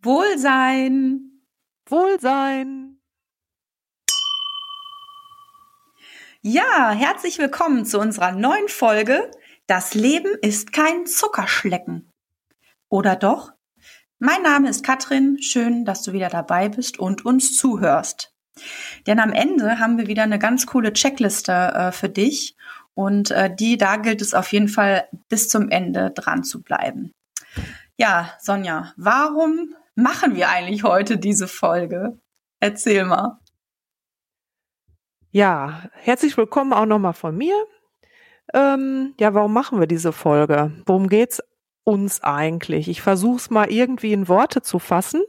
Wohlsein. Wohlsein. Ja, herzlich willkommen zu unserer neuen Folge. Das Leben ist kein Zuckerschlecken. Oder doch? Mein Name ist Katrin. Schön, dass du wieder dabei bist und uns zuhörst. Denn am Ende haben wir wieder eine ganz coole Checkliste äh, für dich. Und äh, die, da gilt es auf jeden Fall bis zum Ende dran zu bleiben. Ja, Sonja, warum machen wir eigentlich heute diese Folge? Erzähl mal. Ja, herzlich willkommen auch nochmal von mir. Ähm, ja, warum machen wir diese Folge? Worum geht's uns eigentlich? Ich versuche es mal irgendwie in Worte zu fassen.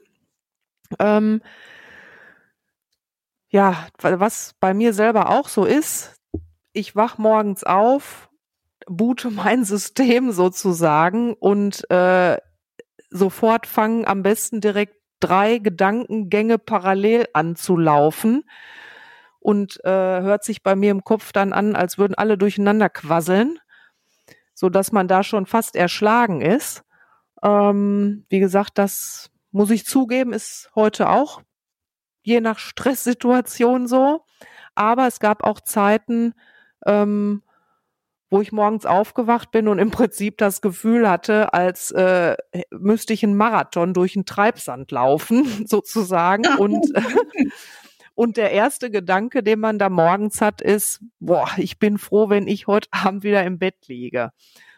Ähm, ja, was bei mir selber auch so ist, ich wach morgens auf, boote mein System sozusagen und äh, sofort fangen am besten direkt drei Gedankengänge parallel anzulaufen und äh, hört sich bei mir im Kopf dann an, als würden alle durcheinander quasseln, so dass man da schon fast erschlagen ist. Ähm, wie gesagt, das muss ich zugeben, ist heute auch je nach Stresssituation so. Aber es gab auch Zeiten, ähm, wo ich morgens aufgewacht bin und im Prinzip das Gefühl hatte, als äh, müsste ich einen Marathon durch den Treibsand laufen, sozusagen. Und, und der erste Gedanke, den man da morgens hat, ist, boah, ich bin froh, wenn ich heute Abend wieder im Bett liege.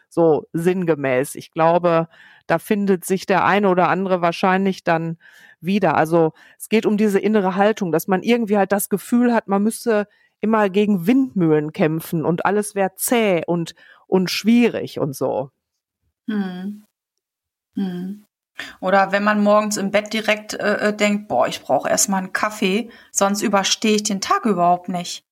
So sinngemäß. Ich glaube, da findet sich der eine oder andere wahrscheinlich dann wieder. Also es geht um diese innere Haltung, dass man irgendwie halt das Gefühl hat, man müsste immer gegen Windmühlen kämpfen und alles wäre zäh und, und schwierig und so. Hm. Hm. Oder wenn man morgens im Bett direkt äh, äh denkt, boah, ich brauche erstmal einen Kaffee, sonst überstehe ich den Tag überhaupt nicht.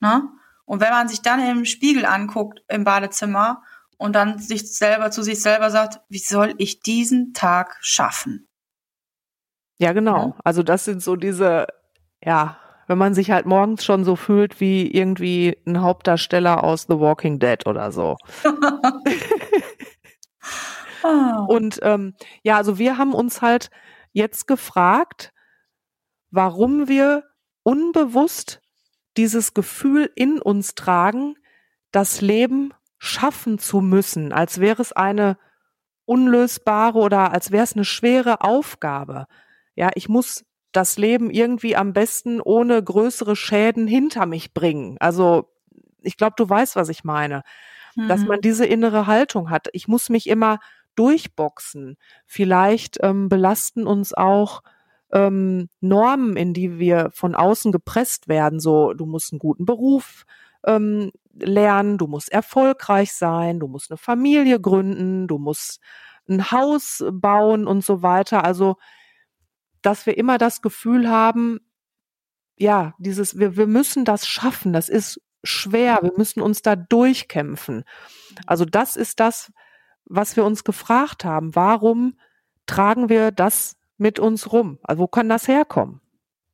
Ne? Und wenn man sich dann im Spiegel anguckt im Badezimmer und dann sich selber zu sich selber sagt, wie soll ich diesen Tag schaffen? Ja, genau. Ja. Also das sind so diese, ja, wenn man sich halt morgens schon so fühlt wie irgendwie ein Hauptdarsteller aus The Walking Dead oder so. Ah. Und ähm, ja, also wir haben uns halt jetzt gefragt, warum wir unbewusst dieses Gefühl in uns tragen, das Leben schaffen zu müssen, als wäre es eine unlösbare oder als wäre es eine schwere Aufgabe. Ja, ich muss das Leben irgendwie am besten ohne größere Schäden hinter mich bringen. Also ich glaube, du weißt, was ich meine. Mhm. Dass man diese innere Haltung hat. Ich muss mich immer durchboxen. Vielleicht ähm, belasten uns auch ähm, Normen, in die wir von außen gepresst werden. So, du musst einen guten Beruf ähm, lernen, du musst erfolgreich sein, du musst eine Familie gründen, du musst ein Haus bauen und so weiter. Also dass wir immer das Gefühl haben, ja, dieses, wir, wir müssen das schaffen, das ist schwer, wir müssen uns da durchkämpfen. Also das ist das, was wir uns gefragt haben. Warum tragen wir das mit uns rum? Also wo kann das herkommen?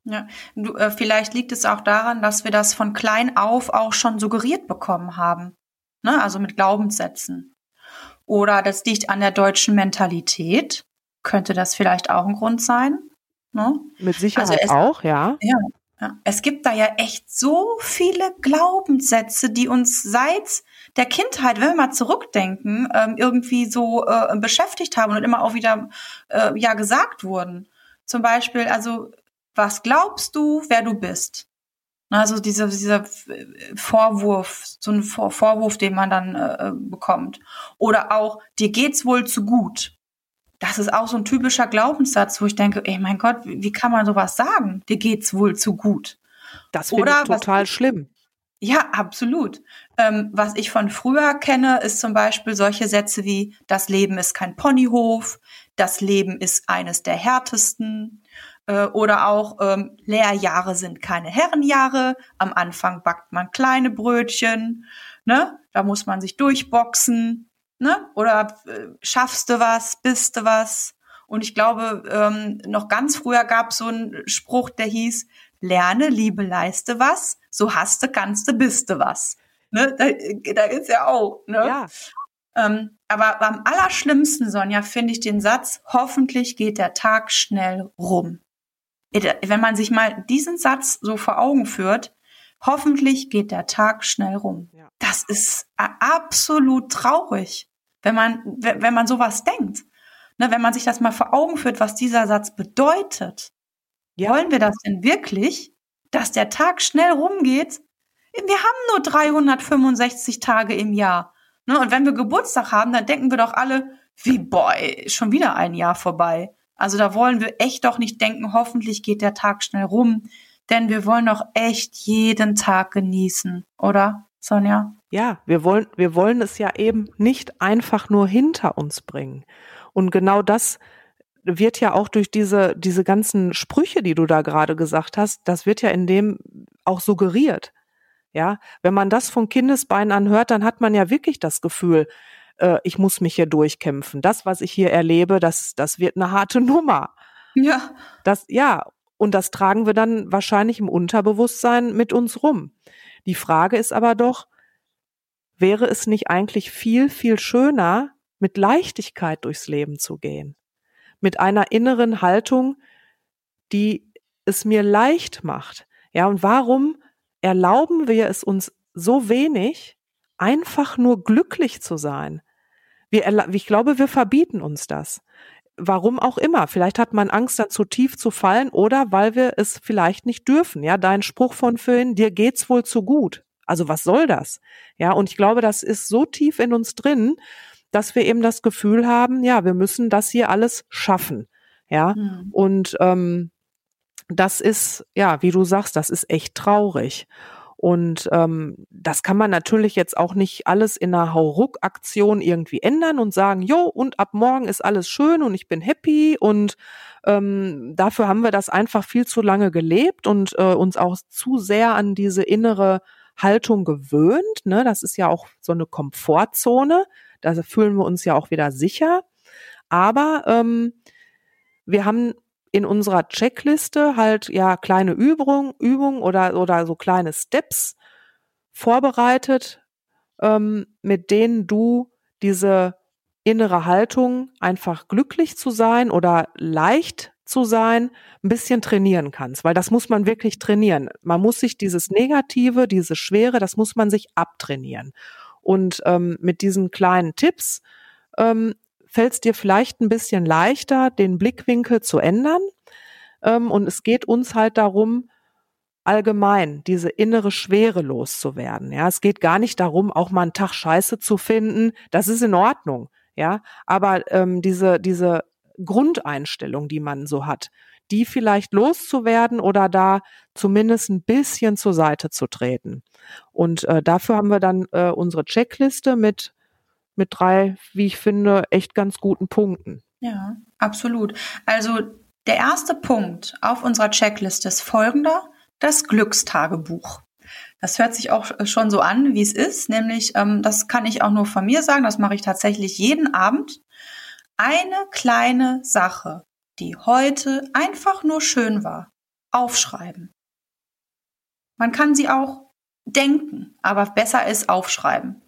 Ja, du, äh, vielleicht liegt es auch daran, dass wir das von klein auf auch schon suggeriert bekommen haben. Ne? Also mit Glaubenssätzen. Oder das liegt an der deutschen Mentalität. Könnte das vielleicht auch ein Grund sein? Ne? Mit Sicherheit also es, auch, ja. ja. Ja, es gibt da ja echt so viele Glaubenssätze, die uns seit der Kindheit, wenn wir mal zurückdenken, ähm, irgendwie so äh, beschäftigt haben und immer auch wieder äh, ja gesagt wurden. Zum Beispiel, also was glaubst du, wer du bist? Also dieser, dieser Vorwurf, so ein Vorwurf, den man dann äh, bekommt. Oder auch, dir geht's wohl zu gut das ist auch so ein typischer Glaubenssatz, wo ich denke, ey, mein Gott, wie kann man sowas sagen? Dir geht's wohl zu gut. Das finde ich total was, schlimm. Ja, absolut. Ähm, was ich von früher kenne, ist zum Beispiel solche Sätze wie, das Leben ist kein Ponyhof, das Leben ist eines der härtesten, äh, oder auch, ähm, Lehrjahre sind keine Herrenjahre, am Anfang backt man kleine Brötchen, ne? Da muss man sich durchboxen ne? Oder äh, schaffst du was, bist du was? Und ich glaube, ähm, noch ganz früher gab es so einen Spruch, der hieß, lerne, liebe, leiste was, so hast du, kannst du, bist du was. Ne? Da, da ist ja auch. Ne? Ja. Ähm, aber am allerschlimmsten, Sonja, finde ich den Satz, hoffentlich geht der Tag schnell rum. Wenn man sich mal diesen Satz so vor Augen führt, hoffentlich geht der Tag schnell rum. Ja. Das ist absolut traurig, wenn man, wenn man sowas denkt. Ne, wenn man sich das mal vor Augen führt, was dieser Satz bedeutet. Ja. Wollen wir das denn wirklich, dass der Tag schnell rumgeht? Wir haben nur 365 Tage im Jahr. Ne? Und wenn wir Geburtstag haben, dann denken wir doch alle, wie, boy, schon wieder ein Jahr vorbei. Also da wollen wir echt doch nicht denken, hoffentlich geht der Tag schnell rum, denn wir wollen doch echt jeden Tag genießen, oder, Sonja? Ja, wir wollen, wir wollen es ja eben nicht einfach nur hinter uns bringen. Und genau das wird ja auch durch diese, diese ganzen Sprüche, die du da gerade gesagt hast, das wird ja in dem auch suggeriert. Ja, wenn man das von Kindesbeinen anhört, dann hat man ja wirklich das Gefühl, äh, ich muss mich hier durchkämpfen. Das, was ich hier erlebe, das, das wird eine harte Nummer. Ja. Das, ja. Und das tragen wir dann wahrscheinlich im Unterbewusstsein mit uns rum. Die Frage ist aber doch, wäre es nicht eigentlich viel, viel schöner, mit Leichtigkeit durchs Leben zu gehen? Mit einer inneren Haltung, die es mir leicht macht. Ja, und warum erlauben wir es uns so wenig, einfach nur glücklich zu sein. Wir, ich glaube, wir verbieten uns das. Warum auch immer. Vielleicht hat man Angst, dann zu tief zu fallen oder weil wir es vielleicht nicht dürfen. Ja, dein Spruch von vorhin, dir geht's wohl zu gut. Also was soll das? Ja, und ich glaube, das ist so tief in uns drin, dass wir eben das Gefühl haben, ja, wir müssen das hier alles schaffen. Ja, mhm. und ähm, das ist, ja, wie du sagst, das ist echt traurig. Und ähm, das kann man natürlich jetzt auch nicht alles in einer Hauruck-Aktion irgendwie ändern und sagen, jo, und ab morgen ist alles schön und ich bin happy und ähm, dafür haben wir das einfach viel zu lange gelebt und äh, uns auch zu sehr an diese innere Haltung gewöhnt. Ne? Das ist ja auch so eine Komfortzone. Da fühlen wir uns ja auch wieder sicher. Aber ähm, wir haben in unserer Checkliste halt ja kleine Übungen Übung oder, oder so kleine Steps vorbereitet, ähm, mit denen du diese innere Haltung, einfach glücklich zu sein oder leicht zu sein, ein bisschen trainieren kannst, weil das muss man wirklich trainieren. Man muss sich dieses Negative, diese Schwere, das muss man sich abtrainieren. Und ähm, mit diesen kleinen Tipps ähm, fällt es dir vielleicht ein bisschen leichter, den Blickwinkel zu ändern. Ähm, und es geht uns halt darum, allgemein diese innere Schwere loszuwerden. Ja, es geht gar nicht darum, auch mal einen Tag Scheiße zu finden. Das ist in Ordnung. Ja, aber ähm, diese diese Grundeinstellung, die man so hat, die vielleicht loszuwerden oder da zumindest ein bisschen zur Seite zu treten. Und äh, dafür haben wir dann äh, unsere Checkliste mit mit drei, wie ich finde, echt ganz guten Punkten. Ja, absolut. Also der erste Punkt auf unserer Checkliste ist folgender, das Glückstagebuch. Das hört sich auch schon so an, wie es ist, nämlich, ähm, das kann ich auch nur von mir sagen, das mache ich tatsächlich jeden Abend. Eine kleine Sache, die heute einfach nur schön war, aufschreiben. Man kann sie auch denken, aber besser ist aufschreiben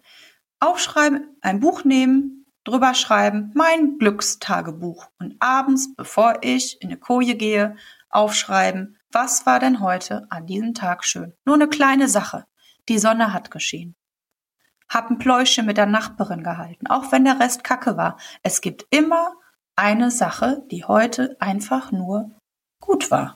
aufschreiben, ein Buch nehmen, drüber schreiben, mein Glückstagebuch und abends, bevor ich in eine Koje gehe, aufschreiben, was war denn heute an diesem Tag schön? Nur eine kleine Sache. Die Sonne hat geschienen. Hab ein Pläuschen mit der Nachbarin gehalten, auch wenn der Rest Kacke war. Es gibt immer eine Sache, die heute einfach nur gut war.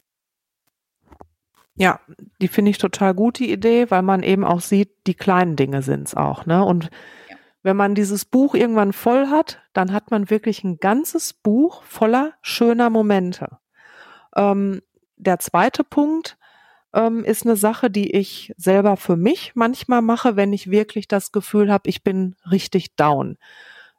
Ja, die finde ich total gut, die Idee, weil man eben auch sieht, die kleinen Dinge sind's auch, ne? Und ja. wenn man dieses Buch irgendwann voll hat, dann hat man wirklich ein ganzes Buch voller schöner Momente. Ähm, der zweite Punkt ähm, ist eine Sache, die ich selber für mich manchmal mache, wenn ich wirklich das Gefühl habe, ich bin richtig down.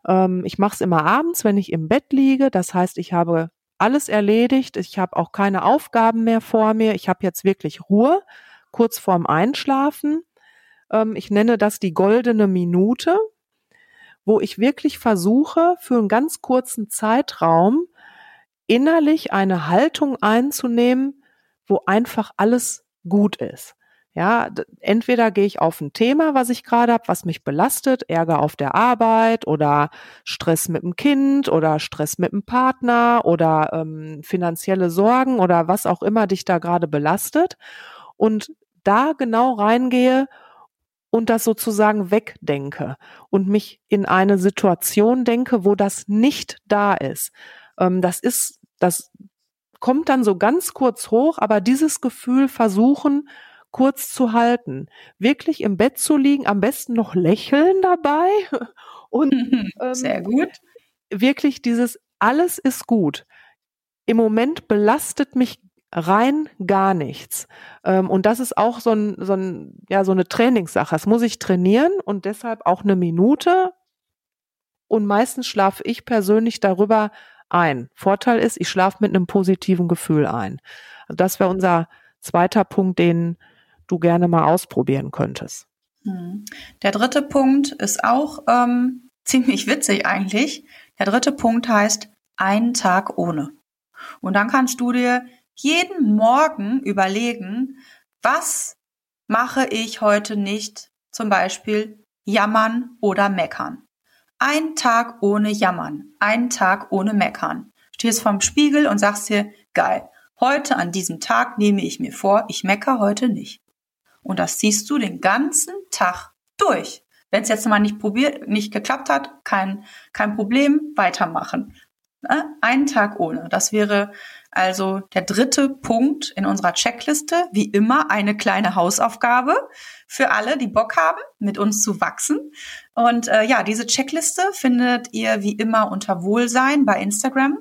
Ähm, ich mache es immer abends, wenn ich im Bett liege. Das heißt, ich habe alles erledigt. Ich habe auch keine Aufgaben mehr vor mir. Ich habe jetzt wirklich Ruhe, kurz vorm Einschlafen. Ähm, ich nenne das die goldene Minute, wo ich wirklich versuche, für einen ganz kurzen Zeitraum innerlich eine Haltung einzunehmen, wo einfach alles gut ist. Ja, entweder gehe ich auf ein Thema, was ich gerade habe, was mich belastet, Ärger auf der Arbeit oder Stress mit dem Kind oder Stress mit dem Partner oder ähm, finanzielle Sorgen oder was auch immer dich da gerade belastet und da genau reingehe und das sozusagen wegdenke und mich in eine Situation denke, wo das nicht da ist. Ähm, das ist, das kommt dann so ganz kurz hoch, aber dieses Gefühl versuchen, kurz zu halten. Wirklich im Bett zu liegen, am besten noch lächeln dabei und ähm, sehr gut. Wirklich dieses alles ist gut. Im Moment belastet mich rein gar nichts. Ähm, und das ist auch so ein, so ein, ja, so eine Trainingssache. Das muss ich trainieren und deshalb auch eine Minute. Und meistens schlafe ich persönlich darüber ein. Vorteil ist, ich schlafe mit einem positiven Gefühl ein. Also das wäre unser zweiter Punkt, den du gerne mal ausprobieren könntest. Hm. Der dritte Punkt ist auch ähm, ziemlich witzig eigentlich. Der dritte Punkt heißt ein Tag ohne. Und dann kannst du dir jeden Morgen überlegen, was mache ich heute nicht, zum Beispiel jammern oder meckern. Ein Tag ohne jammern, ein Tag ohne meckern. Stehst vorm Spiegel und sagst dir, geil, heute an diesem Tag nehme ich mir vor, ich mecker heute nicht. Und das ziehst du den ganzen Tag durch. Wenn es jetzt mal nicht probiert, nicht geklappt hat, kein, kein Problem, weitermachen. Ne? Einen Tag ohne. Das wäre also der dritte Punkt in unserer Checkliste. Wie immer eine kleine Hausaufgabe für alle, die Bock haben, mit uns zu wachsen. Und äh, ja, diese Checkliste findet ihr wie immer unter Wohlsein bei Instagram.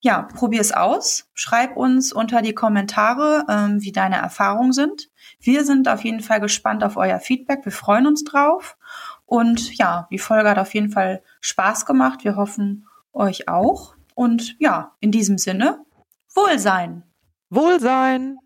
Ja, probier es aus. Schreib uns unter die Kommentare, ähm, wie deine Erfahrungen sind. Wir sind auf jeden Fall gespannt auf euer Feedback. Wir freuen uns drauf. Und ja, die Folge hat auf jeden Fall Spaß gemacht. Wir hoffen, euch auch. Und ja, in diesem Sinne, Wohlsein. Wohlsein.